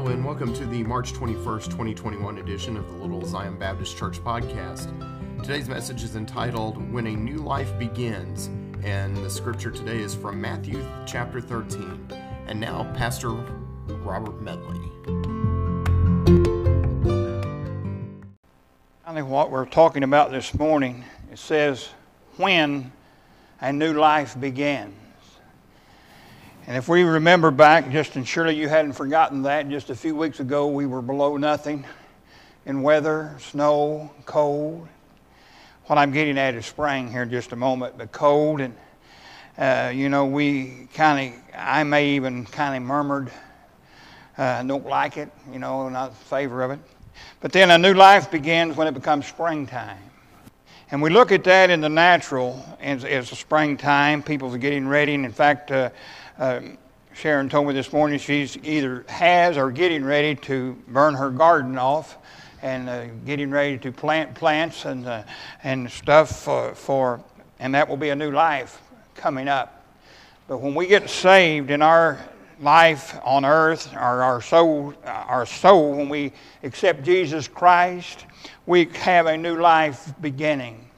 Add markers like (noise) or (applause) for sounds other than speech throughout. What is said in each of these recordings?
Hello, and welcome to the March 21st, 2021 edition of the Little Zion Baptist Church podcast. Today's message is entitled When a New Life Begins, and the scripture today is from Matthew chapter 13. And now, Pastor Robert Medley. I think what we're talking about this morning, it says, when a new life begins. And if we remember back, just and surely you hadn't forgotten that, just a few weeks ago we were below nothing in weather, snow, cold. What I'm getting at is spring here in just a moment, but cold. And, uh, you know, we kind of, I may even kind of murmured, uh, don't like it, you know, not in favor of it. But then a new life begins when it becomes springtime. And we look at that in the natural as, as springtime. People are getting ready. And in fact, uh, uh, Sharon told me this morning she's either has or getting ready to burn her garden off and uh, getting ready to plant plants and, uh, and stuff for, for, and that will be a new life coming up. But when we get saved in our life on earth, our, our soul, our soul, when we accept Jesus Christ, we have a new life beginning.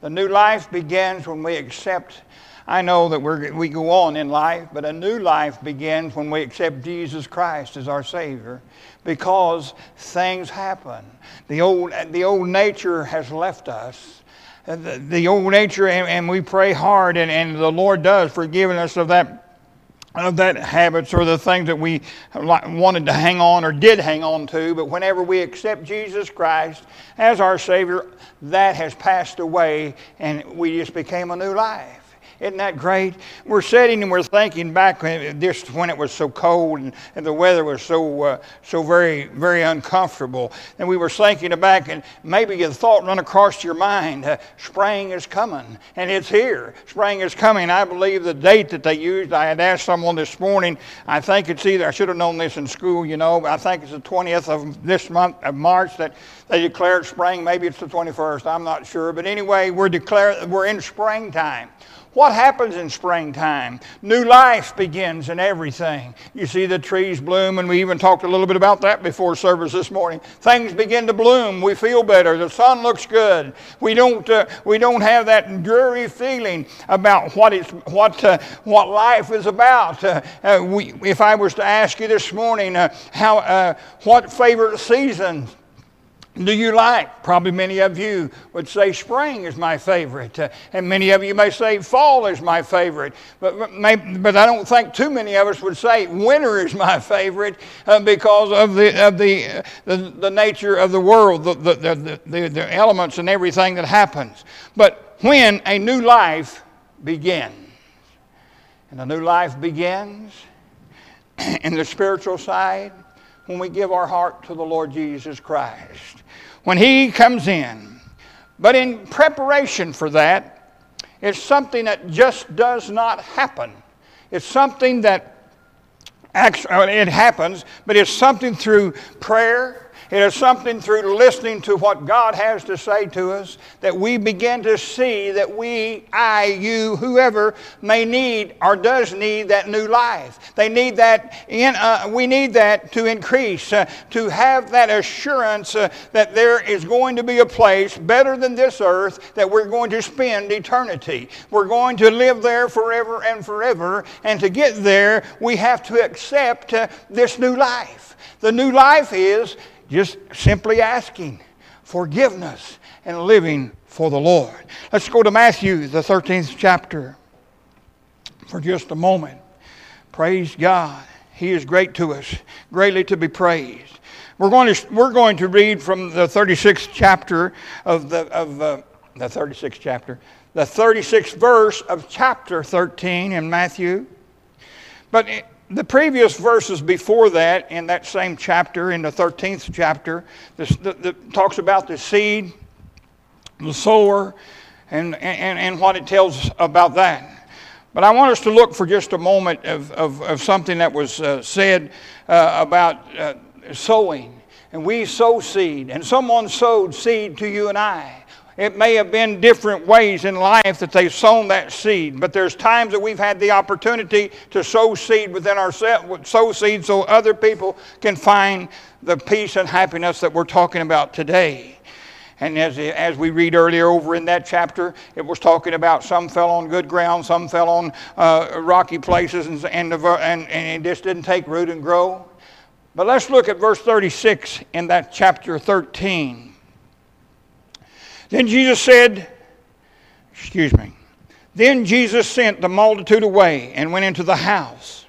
The new life begins when we accept. I know that we we go on in life, but a new life begins when we accept Jesus Christ as our Savior because things happen. The old, the old nature has left us. Uh, the, the old nature, and, and we pray hard, and, and the Lord does forgive us of that of that habits or the things that we wanted to hang on or did hang on to, but whenever we accept Jesus Christ as our Savior, that has passed away and we just became a new life. Isn't that great? We're sitting and we're thinking back just when it was so cold and, and the weather was so uh, so very very uncomfortable, and we were thinking back and maybe a thought run across your mind: uh, spring is coming, and it's here. Spring is coming. I believe the date that they used. I had asked someone this morning. I think it's either I should have known this in school, you know. I think it's the 20th of this month of March that they declared spring. Maybe it's the 21st. I'm not sure, but anyway, we're declared we're in springtime. What happens in springtime? New life begins in everything. You see the trees bloom, and we even talked a little bit about that before service this morning. Things begin to bloom. We feel better. The sun looks good. We don't, uh, we don't have that dreary feeling about what, it's, what, uh, what life is about. Uh, uh we, if I was to ask you this morning, uh, how, uh, what favorite season do you like? Probably many of you would say spring is my favorite, uh, and many of you may say fall is my favorite. But, may, but, I don't think too many of us would say winter is my favorite uh, because of the of the, uh, the, the nature of the world, the, the, the, the elements and everything that happens. But when a new life begins, and a new life begins (clears throat) in the spiritual side when we give our heart to the Lord Jesus Christ when He comes in. But in preparation for that, it's something that just does not happen. It's something that actually, uh, it happens, but it's something through prayer it is something through listening to what God has to say to us that we begin to see that we, I, you, whoever may need or does need that new life. They need that in, uh, we need that to increase, uh, to have that assurance uh, that there is going to be a place better than this earth that we're going to spend eternity. We're going to live there forever and forever. And to get there, we have to accept uh, this new life. The new life is just simply asking forgiveness and living for the Lord. Let's go to Matthew, the 13th chapter, for just a moment. Praise God. He is great to us, greatly to be praised. We're going to, we're going to read from the 36th chapter of the, of, uh, the 36th chapter, the 36th verse of chapter 13 in Matthew. But the previous verses before that, in that same chapter, in the 13th chapter, this, the, the, talks about the seed, the sower, and, and, and what it tells about that. But I want us to look for just a moment of, of, of something that was uh, said uh, about uh, sowing. And we sow seed, and someone sowed seed to you and I. it may have been different ways in life that they've sown that seed, but there's times that we've had the opportunity to sow seed within ourselves, sow seed so other people can find the peace and happiness that we're talking about today. And as, as we read earlier over in that chapter, it was talking about some fell on good ground, some fell on uh, rocky places, and, and, and, and it just didn't take root and grow. But let's look at verse 36 in that chapter 13. Then Jesus said, Excuse me. Then Jesus sent the multitude away and went into the house.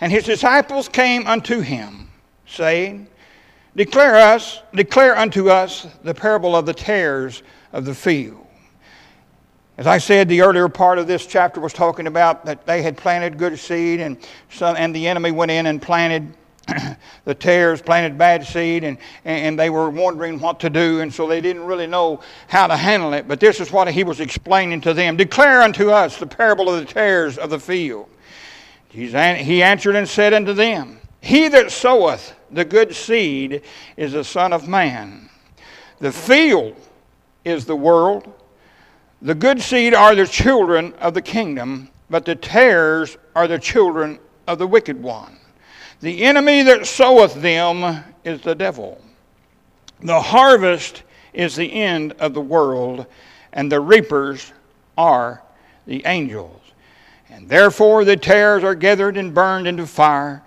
And his disciples came unto him, saying, Declare us, declare unto us the parable of the tares of the field. As I said, the earlier part of this chapter was talking about that they had planted good seed, and some, and the enemy went in and planted (clears throat) the tares, planted bad seed, and, and they were wondering what to do, and so they didn't really know how to handle it. But this is what he was explaining to them Declare unto us the parable of the tares of the field. He answered and said unto them, He that soweth the good seed is the Son of Man. The field is the world. The good seed are the children of the kingdom, but the tares are the children of the wicked one. The enemy that soweth them is the devil. The harvest is the end of the world, and the reapers are the angels. And therefore the tares are gathered and burned into fire.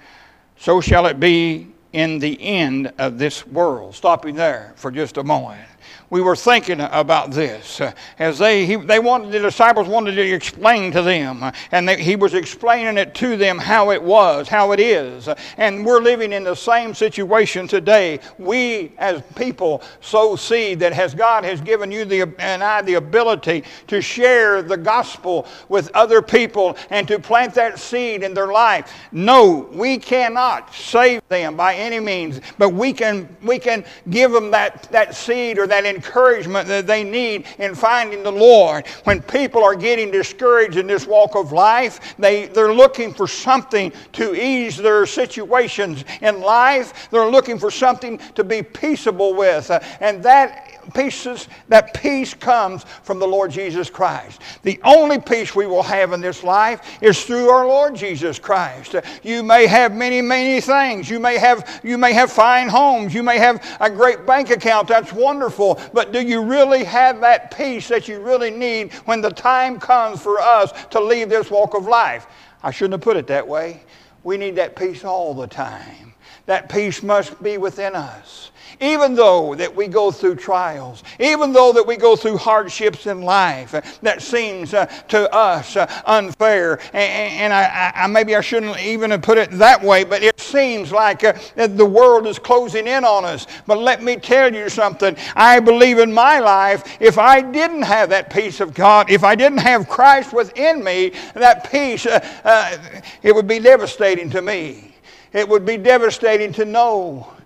So shall it be in the end of this world. Stopping there for just a moment we were thinking about this. As they he, they wanted the disciples wanted to explain to them and they, he was explaining it to them how it was how it is. And we're living in the same situation today. We as people sow seed that has god has given you the and i the ability to share the gospel with other people and to plant that seed in their life. No we cannot save them by any means but we can we can give them that that seed or that encouragement that they need in finding the Lord. When people are getting discouraged in this walk of life, they, they're looking for something to ease their situations in life. They're looking for something to be peaceable with. Uh, and that pieces, that peace comes from the Lord Jesus Christ. The only peace we will have in this life is through our Lord Jesus Christ. You may have many, many things. You may have, you may have fine homes. You may have a great bank account. That's wonderful. But do you really have that peace that you really need when the time comes for us to leave this walk of life? I shouldn't have put it that way. We need that peace all the time. That peace must be within us even though that we go through trials, even though that we go through hardships in life that seems uh, to us uh, unfair, and, and I, I, maybe I shouldn't even have put it that way, but it seems like uh, the world is closing in on us. But let me tell you something. I believe in my life, if I didn't have that peace of God, if I didn't have Christ within me, that peace, uh, uh, it would be devastating to me. It would be devastating to know now,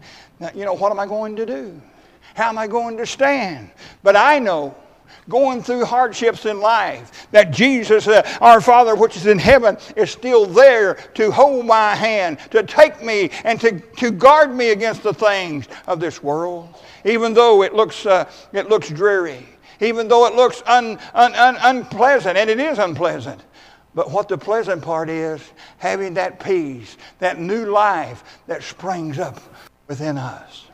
you know, what am I going to do? How am I going to stand? But I know going through hardships in life, that Jesus, uh, our Father which is in heaven, is still there to hold my hand, to take me, and to, to guard me against the things of this world. Even though it looks, uh, it looks dreary, even though it looks un, un, un, unpleasant, and it is unpleasant. But what the pleasant part is, having that peace, that new life that springs up within us.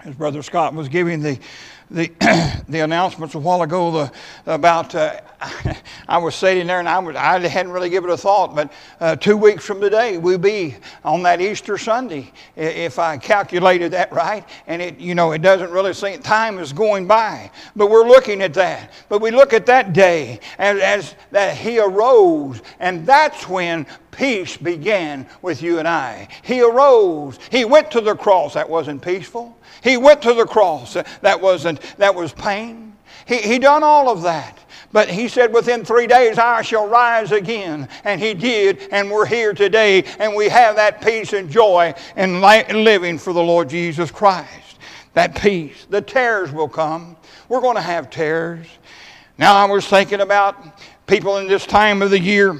As Brother Scott was giving the, the, (clears throat) the announcements a while ago the, about, uh, (laughs) I was sitting there and I, was, I hadn't really given it a thought, but uh, two weeks from today we'll be on that Easter Sunday, if I calculated that right. And it, you know, it doesn't really seem, time is going by. But we're looking at that. But we look at that day as, as that He arose, and that's when peace began with you and I. He arose. He went to the cross. That wasn't peaceful. He went to the cross. That wasn't that was pain. He, he done all of that. But he said, Within three days I shall rise again. And he did, and we're here today, and we have that peace and joy in living for the Lord Jesus Christ. That peace. The tares will come. We're going to have tares. Now I was thinking about people in this time of the year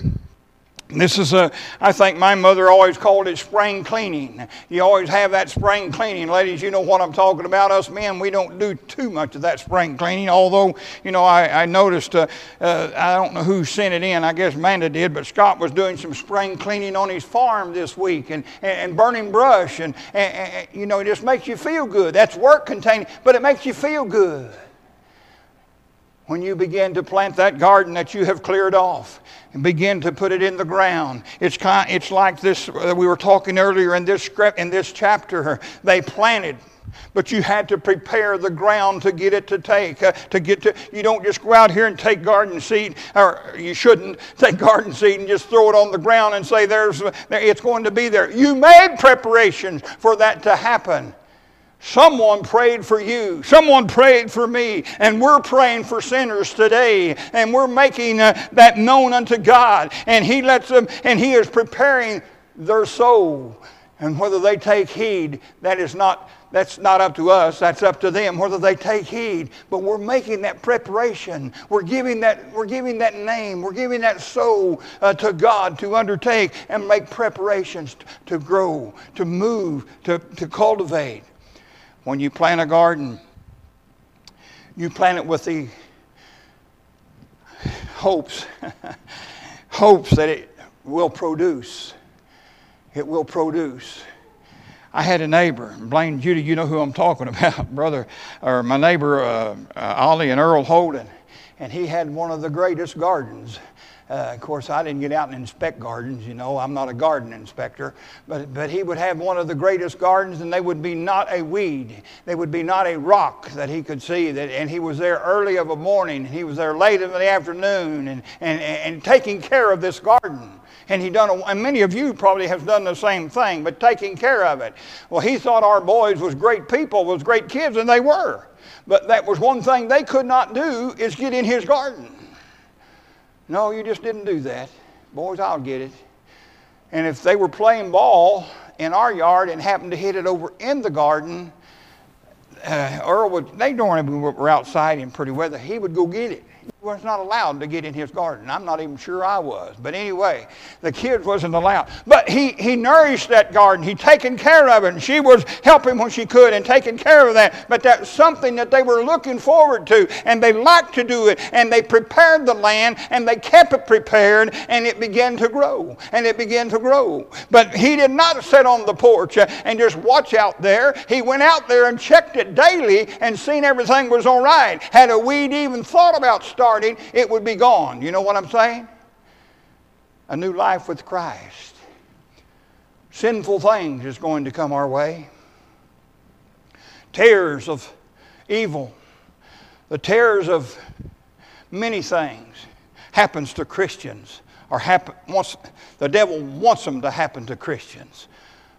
This is a, I think my mother always called it spring cleaning. You always have that spring cleaning. Ladies, you know what I'm talking about. Us men, we don't do too much of that spring cleaning. Although, you know, I, I noticed, uh, uh, I don't know who sent it in. I guess Amanda did, but Scott was doing some spring cleaning on his farm this week and, and, and burning brush. And, and, and, you know, it just makes you feel good. That's work containing, but it makes you feel good when you begin to plant that garden that you have cleared off and begin to put it in the ground. It's, kind, it's like this, uh, we were talking earlier in this, in this chapter. They planted, but you had to prepare the ground to get it to take. Uh, to get to, you don't just go out here and take garden seed, or you shouldn't take (laughs) garden seed and just throw it on the ground and say there's, it's going to be there. You made preparations for that to happen. Someone prayed for you. Someone prayed for me. And we're praying for sinners today. And we're making uh, that known unto God. And He lets them, and He is preparing their soul. And whether they take heed, that is not, that's not up to us. That's up to them, whether they take heed. But we're making that preparation. We're giving that, we're giving that name. We're giving that soul uh, to God to undertake and make preparations to, to grow, to move, to, to cultivate. When you plant a garden, you plant it with the hopes, (laughs) hopes that it will produce. It will produce. I had a neighbor, Blaine Judy, you know who I'm talking (laughs) about, brother, or my neighbor, uh, uh, Ollie and Earl Holden, and he had one of the greatest gardens uh, of course, I didn't get out and inspect gardens, you know, I'm not a garden inspector, but, but he would have one of the greatest gardens, and they would be not a weed. They would be not a rock that he could see. That, and he was there early of a morning, and he was there late in the afternoon, and, and, and taking care of this garden. And he done, a, and many of you probably have done the same thing, but taking care of it. Well, he thought our boys was great people, was great kids, and they were. But that was one thing they could not do is get in his garden. No, you just didn't do that. Boys, I'll get it. And if they were playing ball in our yard and happened to hit it over in the garden, uh, Earl would, they normally were outside in pretty weather, he would go get it was not allowed to get in his garden. I'm not even sure I was. But anyway, the kids wasn't allowed. But he, he nourished that garden. He taken care of it. And she was helping when she could and taking care of that. But that's something that they were looking forward to. And they liked to do it. And they prepared the land and they kept it prepared and it began to grow. And it began to grow. But he did not sit on the porch uh, and just watch out there. He went out there and checked it daily and seen everything was all right. Had a weed even thought about starting starting, it would be gone. You know what I'm saying? A new life with Christ. Sinful things is going to come our way. Terrors of evil. The terrors of many things happens to Christians or happen, wants, the devil wants them to happen to Christians.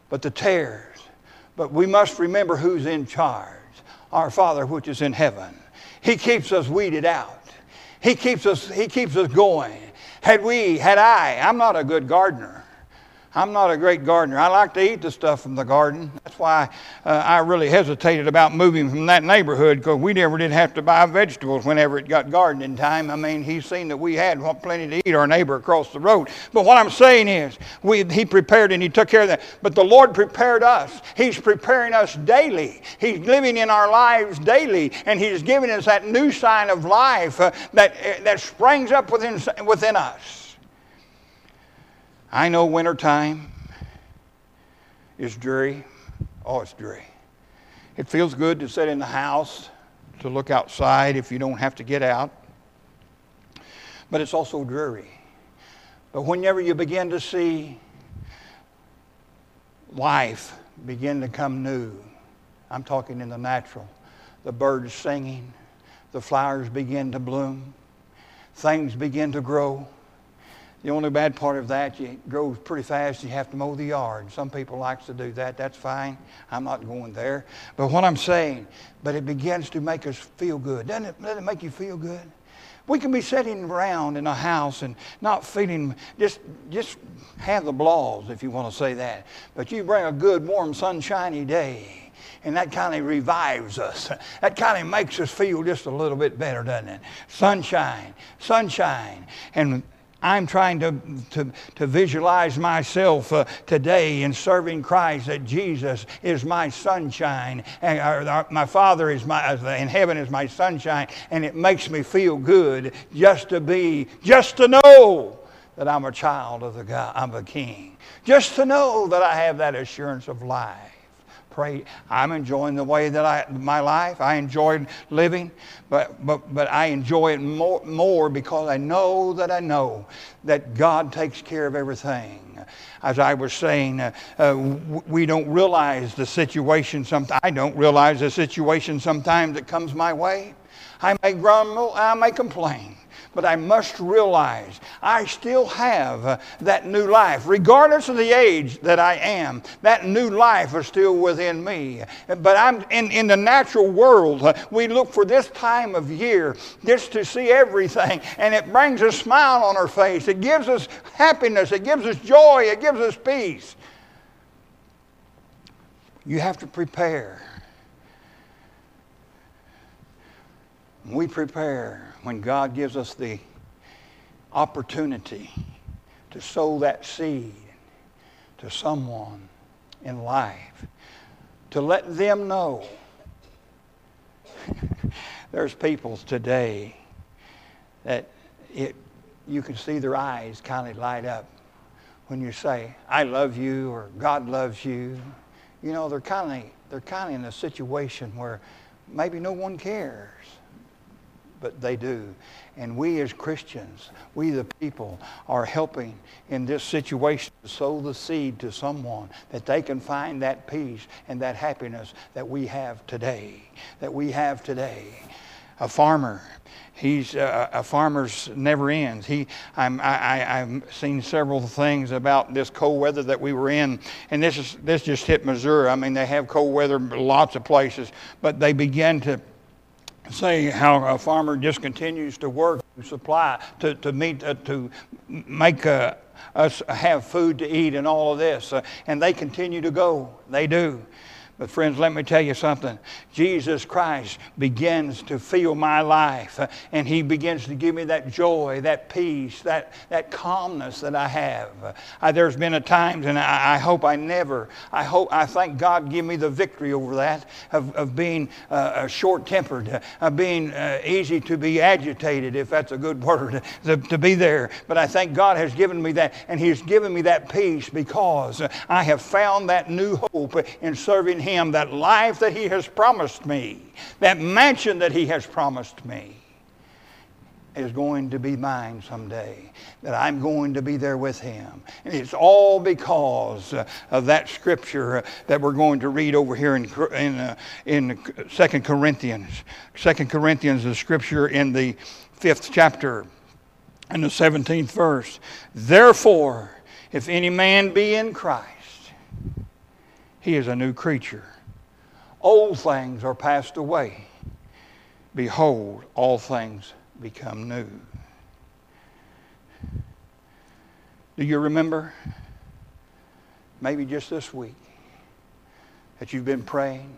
But the terrors. But we must remember who's in charge. Our Father which is in heaven. He keeps us weeded out. He keeps us, he keeps us going. Had we, had I, I'm not a good gardener. I'm not a great gardener. I like to eat the stuff from the garden. That's why uh, I really hesitated about moving from that neighborhood because we never did have to buy vegetables whenever it got gardening time. I mean, he's seen that we had plenty to eat, our neighbor across the road. But what I'm saying is, we, he prepared and he took care of that. But the Lord prepared us. He's preparing us daily. He's living in our lives daily, and He's giving us that new sign of life uh, that, uh, that springs up within, within us. I know wintertime is dreary. Oh, it's dreary. It feels good to sit in the house, to look outside if you don't have to get out. But it's also dreary. But whenever you begin to see life begin to come new, I'm talking in the natural, the birds singing, the flowers begin to bloom, things begin to grow the only bad part of that, it grows pretty fast. You have to mow the yard. Some people like to do that. That's fine. I'm not going there. But what I'm saying, but it begins to make us feel good. Doesn't it, doesn't it make you feel good? We can be sitting around in a house and not feeling, just, just have the blahs, if you want to say that. But you bring a good, warm, sunshiny day and that kind of revives us. (laughs) That kind of makes us feel just a little bit better, doesn't it? Sunshine, sunshine. And I'm trying to, to, to visualize myself uh, today in serving Christ that Jesus is my sunshine and uh, my Father is my, in heaven is my sunshine and it makes me feel good just to be, just to know that I'm a child of the God, I'm a king. Just to know that I have that assurance of life I'm enjoying the way that I my life. I enjoy living, but but but I enjoy it more more because I know that I know that God takes care of everything. As I was saying, uh, uh, we don't realize the situation. Sometimes I don't realize the situation sometimes that comes my way. I may grumble. I may complain but I must realize I still have uh, that new life. Regardless of the age that I am, that new life is still within me. But I'm in, in the natural world, uh, we look for this time of year just to see everything, and it brings a smile on our face. It gives us happiness, it gives us joy, it gives us peace. You have to prepare. We prepare when God gives us the opportunity to sow that seed to someone in life, to let them know. (laughs) There's people today that it, you can see their eyes kind of light up when you say, I love you or God loves you. You know, they're kind of, they're kind of in a situation where maybe no one cares but they do. And we as Christians, we the people, are helping in this situation to sow the seed to someone that they can find that peace and that happiness that we have today. That we have today. A farmer, he's uh, a farmer's never ends. He, I'm, I, I've seen several things about this cold weather that we were in, and this is this just hit Missouri. I mean, they have cold weather lots of places, but they begin to say how a farmer just continues to work to supply, to, to meet, uh, to make uh, us have food to eat and all of this. Uh, and they continue to go. They do. But, friends, let me tell you something. Jesus Christ begins to fill my life, uh, and He begins to give me that joy, that peace, that, that calmness that I have. Uh, there's been a times, and I, I, hope I never, I hope, I thank God give me the victory over that of, of being uh, uh short tempered, of being uh, easy to be agitated, if that's a good (laughs) word, to, to be there. But I thank God has given me that, and He's given me that peace because I have found that new hope in serving Him him that life that He has promised me, that mansion that He has promised me, is going to be mine someday. That I'm going to be there with Him. And it's all because of that scripture that we're going to read over here in, in, uh, in 2 Corinthians. 2 Corinthians, the scripture in the fifth chapter and the 17th verse. Therefore, if any man be in Christ, he is a new creature. Old things are passed away. Behold, all things become new. Do you remember? Maybe just this week that you've been praying.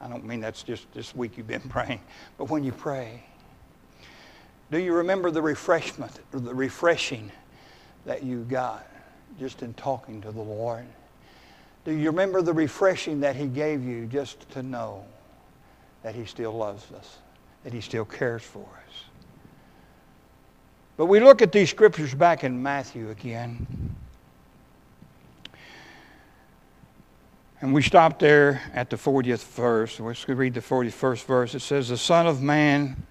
I don't mean that's just this week you've been (laughs) praying, but when you pray, do you remember the refreshment, or the refreshing that you got just in talking to the Lord? Do you remember the refreshing that he gave you just to know that he still loves us, that he still cares for us? But we look at these scriptures back in Matthew again. And we stop there at the 40th verse. Let's read the 41st verse. It says, The Son of Man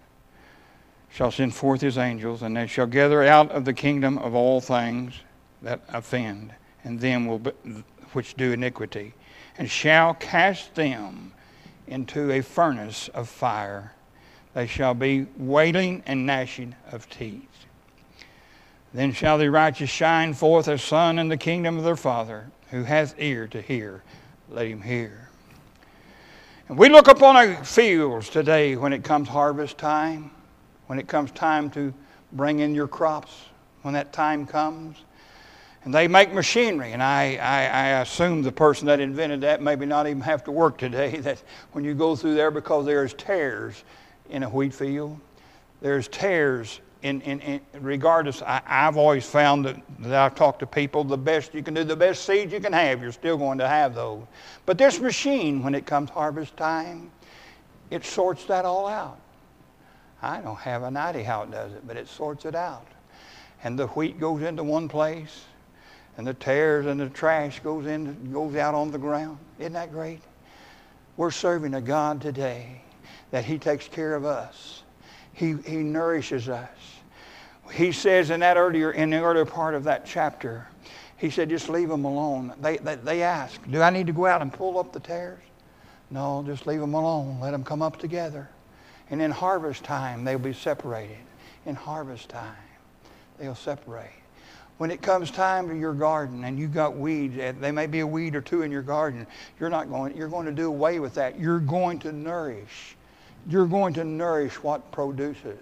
shall send forth his angels, and they shall gather out of the kingdom of all things that offend, and them will which do iniquity, and shall cast them into a furnace of fire. They shall be wailing and gnashing of teeth. Then shall the righteous shine forth as sun in the kingdom of their Father. Who hath ear to hear, let him hear. And we look upon our fields today when it comes harvest time, when it comes time to bring in your crops, when that time comes. And they make machinery, and I, I, I, assume the person that invented that maybe not even have to work today. (laughs) That when you go through there, because there's tares in a wheat field, there's tares in, in, in regardless, I, have always found that, that I've talked to people, the best you can do, the best seeds you can have, you're still going to have those. But this machine, when it comes harvest time, it sorts that all out. I don't have an idea how it does it, but it sorts it out. And the wheat goes into one place, and the tares and the trash goes in goes out on the ground. Isn't that great? We're serving a God today that He takes care of us. He, he nourishes us. He says in that earlier in the earlier part of that chapter, he said, just leave them alone. They, they, they ask, do I need to go out and pull up the tares? No, just leave them alone. Let them come up together. And in harvest time, they'll be separated. In harvest time, they'll separate. When it comes time to your garden and you've got weeds, eh, there may be a weed or two in your garden, you're not going, you're going to do away with that. You're going to nourish. You're going to nourish what produces.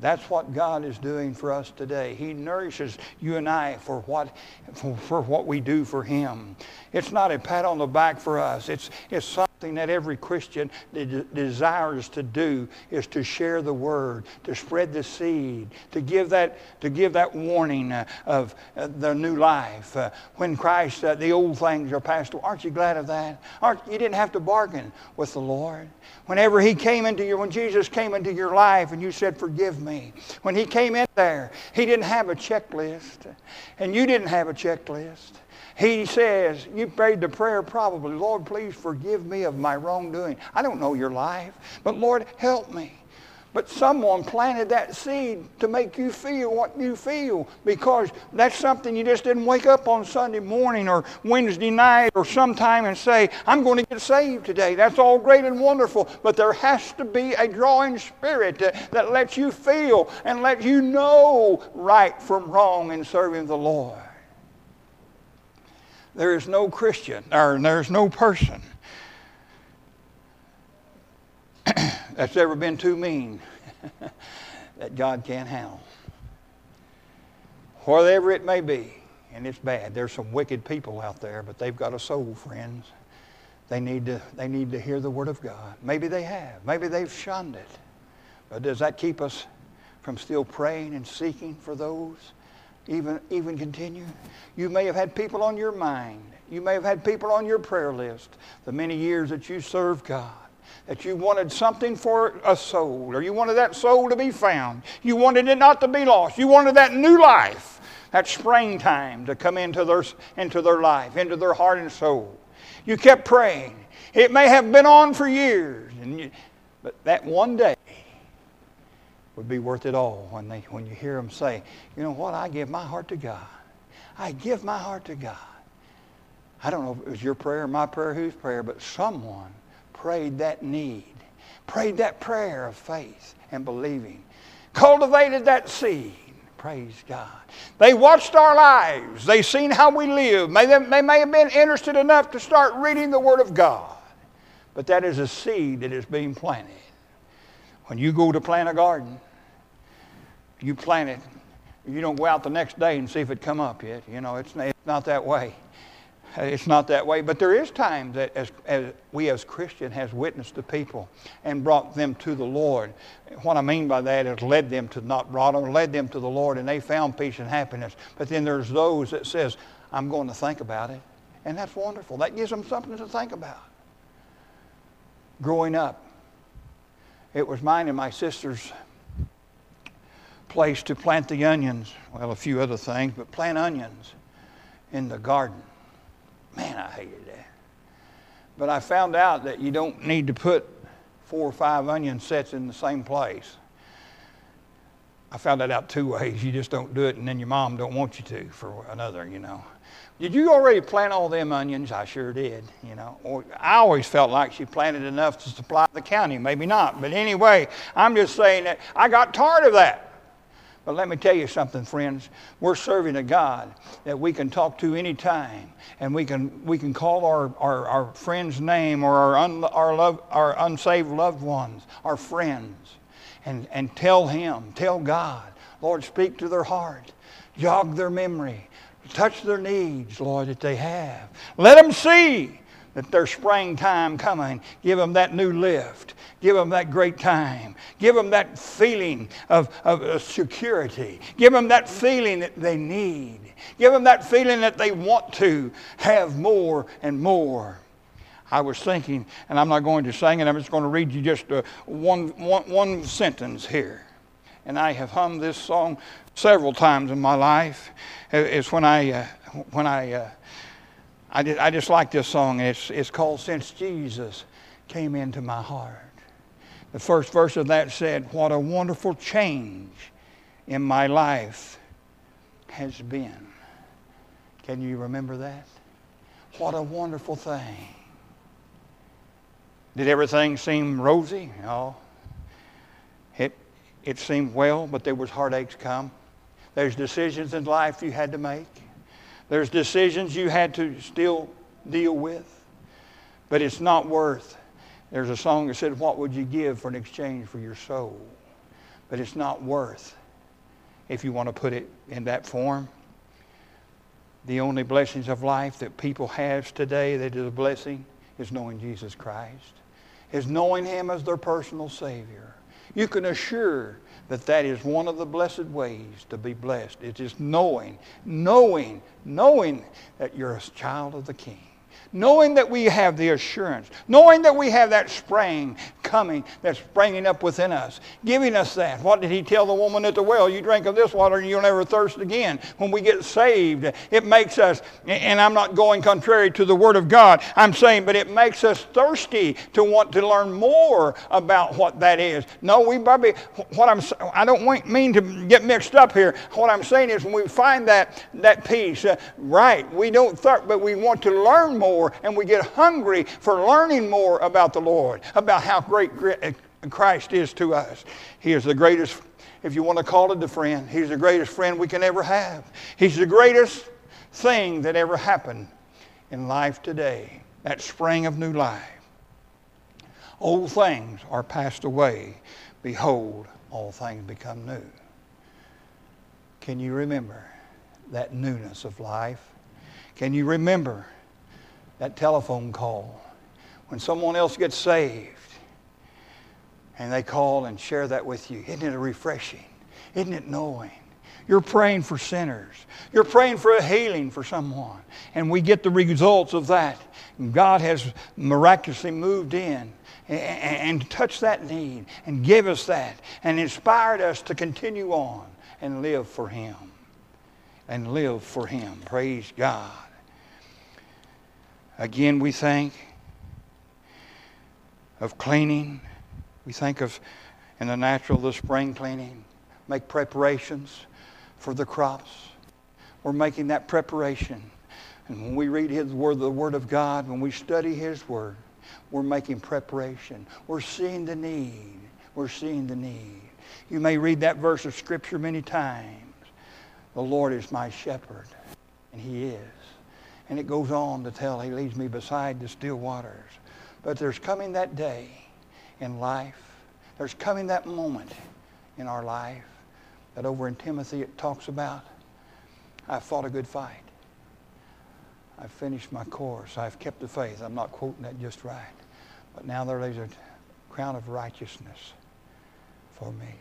That's what God is doing for us today. He nourishes you and I for what, for, for what we do for Him. It's not a pat on the back for us. It's, it's something that every Christian de- desires to do is to share the word, to spread the seed, to give that, to give that warning uh, of uh, the new life. Uh, when Christ, uh, the old things are passed away. Aren't you glad of that? Aren't, you didn't have to bargain with the Lord. Whenever He came into your, when Jesus came into your life and you said, forgive me. When He came in there, He didn't have a checklist. And you didn't have a checklist. He says, You prayed the prayer probably, Lord, please forgive me of my wrongdoing. I don't know your life, but Lord, help me. But someone planted that seed to make you feel what you feel because that's something you just didn't wake up on Sunday morning or Wednesday night or sometime and say, I'm going to get saved today. That's all great and wonderful. But there has to be a drawing spirit that, that lets you feel and lets you know right from wrong in serving the Lord. There is no Christian, or there's no person (clears throat) that's ever been too mean (laughs) that God can't handle. Whatever it may be, and it's bad. There's some wicked people out there, but they've got a soul, friends. They need to, they need to hear the Word of God. Maybe they have. Maybe they've shunned it. But does that keep us from still praying and seeking for those even, even continue. You may have had people on your mind. You may have had people on your prayer list the many years that you served God. That you wanted something for a soul, or you wanted that soul to be found. You wanted it not to be lost. You wanted that new life, that springtime to come into their, into their life, into their heart and soul. You kept praying. It may have been on for years, and you, but that one day would be worth it all when, they, when you hear them say, you know what, I give my heart to God. I give my heart to God. I don't know if it was your prayer, or my prayer, whose prayer, but someone prayed that need, prayed that prayer of faith and believing, cultivated that seed. Praise God. They watched our lives. They seen how we live. May they, they may have been interested enough to start reading the Word of God. But that is a seed that is being planted. When you go to plant a garden, you plant it. You don't go out the next day and see if it come up yet. You know, it's, it's not that way. It's not that way. But there is times that as, as we as Christian has witnessed the people and brought them to the Lord. What I mean by that is led them to not brought them, led them to the Lord, and they found peace and happiness. But then there's those that says, I'm going to think about it. And that's wonderful. That gives them something to think about. Growing up, it was mine and my sister's place to plant the onions. Well, a few other things, but plant onions in the garden. Man, I hated that. But I found out that you don't need to put four or five onion sets in the same place. I found that out two (laughs) ways. You just don't do it, and then your mom don't want you to for another, you know. Did you already plant all them onions? I sure did, you know. Or I always felt like she planted enough to supply the county. Maybe not. But anyway, I'm just saying that I got tired of that. But let me tell you something, friends. We're serving a God that we can talk to any time, and we can, we can call our, our, our friend's name or our, un, our, love, our unsaved loved ones, our friends, and, and tell Him, tell God, Lord, speak to their heart, jog their memory, touch their needs, Lord, that they have. Let them see that their springtime coming, give them that new lift, give them that great time, give them that feeling of, of security, give them that feeling that they need, give them that feeling that they want to have more and more. I was thinking, and I'm not going to sing it, I'm just going to read you just uh, one, one, one sentence here. And I have hummed this song several times in my life. It's when I, uh, when I, uh, I, did, I just like this song. It's, it's called Since Jesus Came Into My Heart. The first verse of that said, What a wonderful change in my life has been. Can you remember that? What a wonderful thing. Did everything seem rosy? No. It, it seemed well, but there was heartaches come. There's decisions in life you had to make. There's decisions you had to still deal with. But it's not worth. There's a song that said, What would you give for an exchange for your soul? But it's not worth, if you want to put it in that form. The only blessings of life that people have today that is a blessing is knowing Jesus Christ is knowing Him as their personal Savior. You can assure that that is one of the blessed ways to be blessed. It's just knowing, knowing, knowing that you're a child of the King knowing that we have the assurance, knowing that we have that spring coming that's springing up within us, giving us that. What did he tell the woman at the well? You drink of this water and you'll never thirst again. When we get saved, it makes us, and I'm not going contrary to the Word of God, I'm saying, but it makes us thirsty to want to learn more about what that is. No, we probably, what I'm, I don't mean to get mixed up here. What I'm saying is when we find that, that peace, uh, right, we don't thirst, but we want to learn more more and we get hungry for learning more about the Lord, about how great eh, Christ is to us. He is the greatest, if you want to call it a friend, He's the greatest friend we can ever have. He's the greatest thing that ever happened in life today, that spring of new life. Old things are passed away. Behold, all things become new. Can you remember that newness of life? Can you remember that telephone call. When someone else gets saved and they call and share that with you, isn't it refreshing? Isn't it knowing? You're praying for sinners. You're praying for a healing for someone. And we get the results of that. God has miraculously moved in and touched that need and give us that and inspired us to continue on and live for Him. And live for Him. Praise God. Again, we think of cleaning. We think of, in the natural, the spring cleaning. Make preparations for the crops. We're making that preparation. And when we read His Word, the Word of God, when we study His Word, we're making preparation. We're seeing the need. We're seeing the need. You may read that verse of Scripture many times. The Lord is my shepherd, and He is. And it goes on to tell, He leads me beside the still waters. But there's coming that day in life, there's coming that moment in our life that over in Timothy it talks about, I've fought a good fight. I've finished my course. I've kept the faith. I'm not quoting that just right. But now there is a crown of righteousness for me.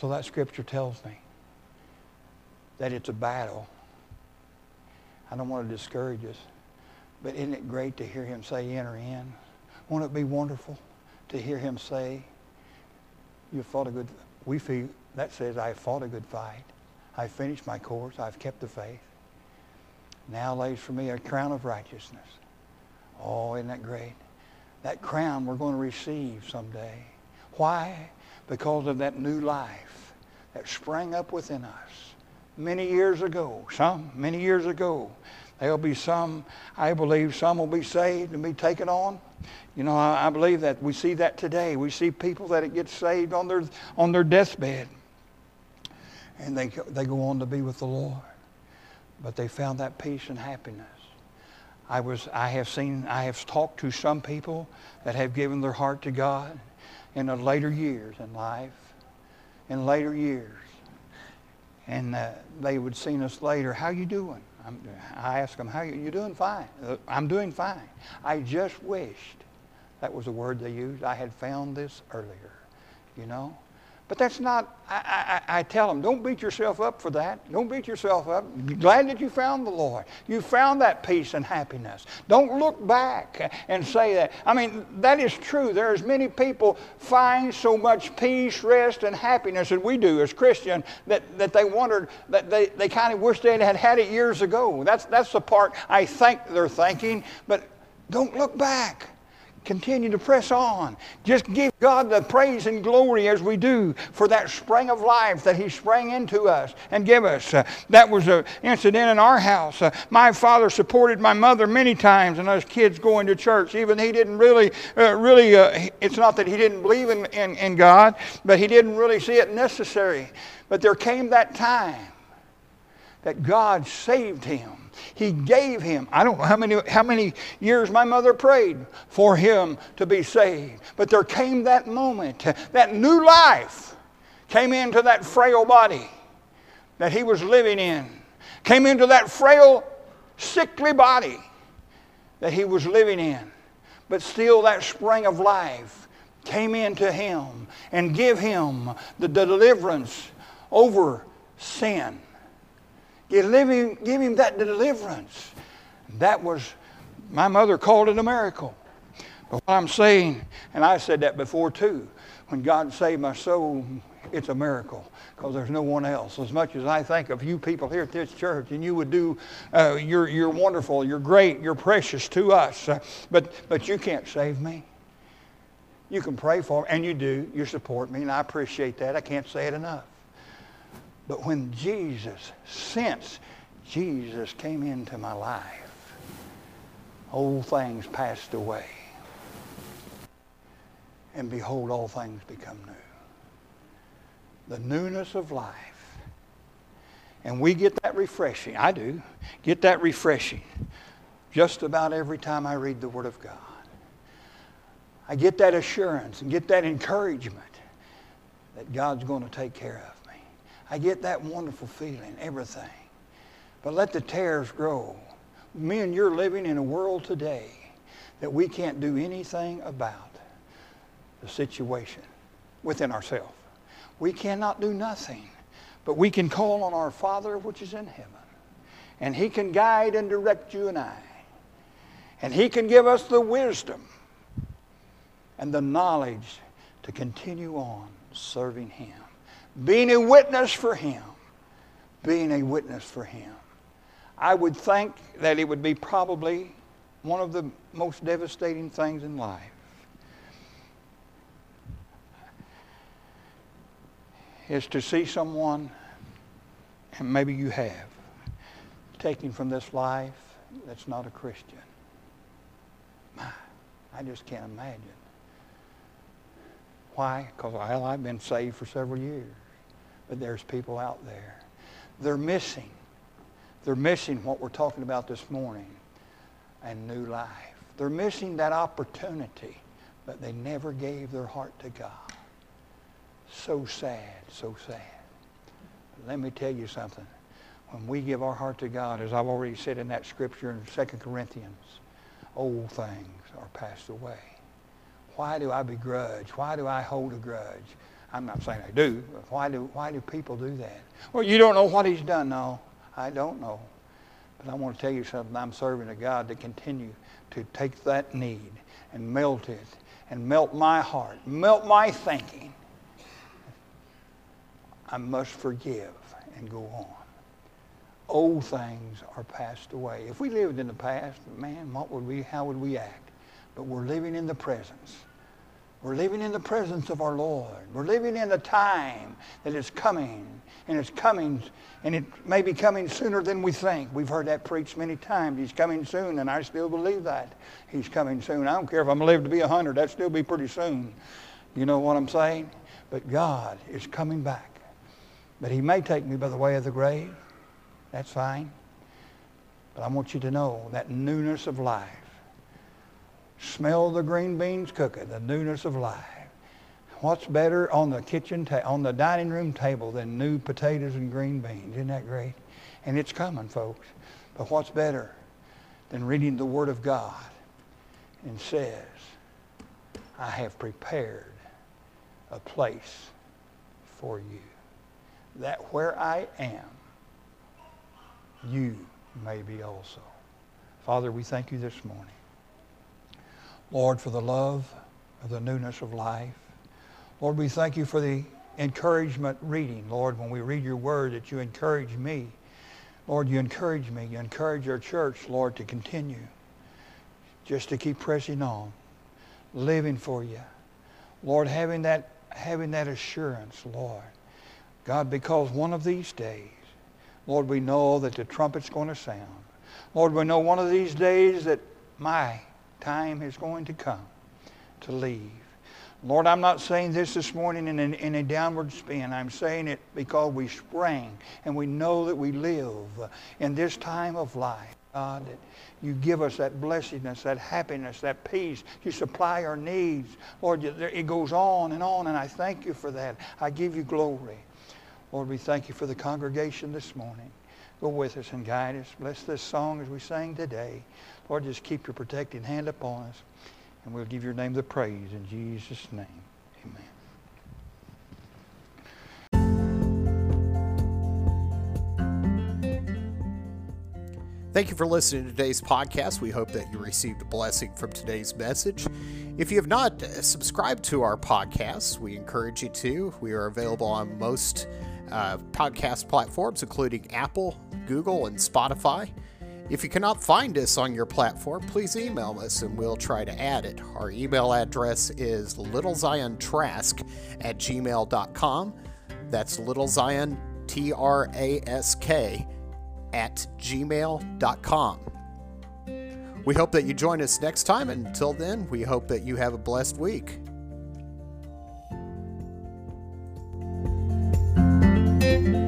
So that scripture tells me that it's a battle I don't want to discourage us, but isn't it great to hear him say, enter in? Won't it be wonderful to hear him say, you fought a good, we feel, that says, I fought a good fight. I finished my course. I've kept the faith. Now lays for me a crown of righteousness. Oh, isn't that great? That crown we're going to receive someday. Why? Because of that new life that sprang up within us many years ago, some many years ago. There'll be some, I believe, some will be saved and be taken on. You know, I, I believe that we see that today. We see people that get saved on their on their deathbed, and they they go on to be with the Lord, but they found that peace and happiness. I was I have seen I have talked to some people that have given their heart to God in the later years in life, in later years, and uh, they would see us later. How you doing? I'm, I ask them, how you, you doing fine? Uh, I'm doing fine. I just wished, that was the word they used, I had found this earlier, you know? But that's not, I, I, I, tell them, don't beat yourself up for that. Don't beat yourself up. glad that you found the Lord. You found that peace and happiness. Don't look back and say that. I mean, that is true. There's many people find so much peace, rest, and happiness as we do as Christians that, that they wondered, that they, they kind of wish they had had it years ago. That's, that's the part I think they're thinking. But don't look back. Continue to press on. Just give God the praise and glory as we do for that spring of life that He sprang into us and give us. Uh, that was an incident in our house. Uh, my father supported my mother many times and us kids going to church. Even he didn't really, uh, really, uh, it's not that he didn't believe in, in, in God, but he didn't really see it necessary. But there came that time that God saved him he gave him. I don't know how many, how many years my mother prayed for him to be saved. But there came that moment, that new life came into that frail body that he was living in, came into that frail, sickly body that he was living in. But still, that spring of life came into him and give him the deliverance over sin Give him, give him that deliverance. That was, my mother called it a miracle. But what I'm saying, and I said that before too, when God saved my soul, it's a miracle because there's no one else. As much as I think of you people here at this church, and you would do, uh, you're, you're wonderful, you're great, you're precious to us, uh, but, but you can't save me. You can pray for me, and you do. You support me, and I appreciate that. I can't say it enough. But when Jesus, since Jesus came into my life, old things passed away. And behold, all things become new. The newness of life. And we get that refreshing. I do. Get that refreshing just about every time I read the Word of God. I get that assurance and get that encouragement that God's going to take care of. I get that wonderful feeling, everything. But let the tares grow. Me and you're living in a world today that we can't do anything about the situation within ourselves. We cannot do nothing, but we can call on our Father which is in heaven. And He can guide and direct you and I. And He can give us the wisdom and the knowledge to continue on serving Him being a witness for Him. Being a witness for Him. I would think that it would be probably one of the most devastating things in life. Is to see someone, and maybe you have, taken from this life that's not a Christian. My, I just can't imagine. Why? Because well, I've been saved for several years. But there's people out there. They're missing. They're missing what we're talking about this morning and new life. They're missing that opportunity, but they never gave their heart to God. So sad, so sad. But let me tell you something. When we give our heart to God, as I've already said in that scripture in 2 Corinthians, old things are passed away. Why do I begrudge? Why do I hold a grudge? I'm not saying I do. Why do, why do people do that? Well, you don't know what he's done. No, I don't know. But I want to tell you something. I'm serving a God to continue to take that need and melt it and melt my heart, melt my thinking. I must forgive and go on. Old things are passed away. If we lived in the past, man, what would we, how would we act? But we're living in the presence. We're living in the presence of our Lord. We're living in the time that is coming, and it's coming, and it may be coming sooner than we think. We've heard that preached many times. He's coming soon, and I still believe that. He's coming soon. I don't care if I'm live to be 100, that'll still be pretty soon. You know what I'm saying? But God is coming back. But he may take me by the way of the grave. That's fine. But I want you to know that newness of life Smell the green beans cooking, the newness of life. What's better on the kitchen ta- on the dining room table than new potatoes and green beans? Isn't that great? And it's coming, folks. But what's better than reading the Word of God and says, I have prepared a place for you, that where I am, you may be also. Father, we thank you this morning. Lord, for the love of the newness of life. Lord, we thank you for the encouragement reading. Lord, when we read your word, that you encourage me. Lord, you encourage me. You encourage our church, Lord, to continue just to keep pressing on, living for you. Lord, having that, having that assurance, Lord. God, because one of these days, Lord, we know that the trumpet's going to sound. Lord, we know one of these days that my time is going to come to leave. Lord, I'm not saying this this morning in, an, in a downward spin. I'm saying it because we sprang and we know that we live in this time of life. God, that you give us that blessedness, that happiness, that peace. You supply our needs. Lord, it goes on and on, and I thank you for that. I give you glory. Lord, we thank you for the congregation this morning. Go with us and guide us. Bless this song as we sang today. Lord, just keep your protecting hand upon us. And we'll give your name the praise in Jesus' name. Amen. Thank you for listening to today's podcast. We hope that you received a blessing from today's message. If you have not uh, subscribed to our podcast, we encourage you to. We are available on most uh, podcast platforms, including Apple, Google, and Spotify. If you cannot find us on your platform, please email us and we'll try to add it. Our email address is littleziontrask at gmail.com. That's littlezion, T R A S K, at gmail.com. We hope that you join us next time. Until then, we hope that you have a blessed week. Bye.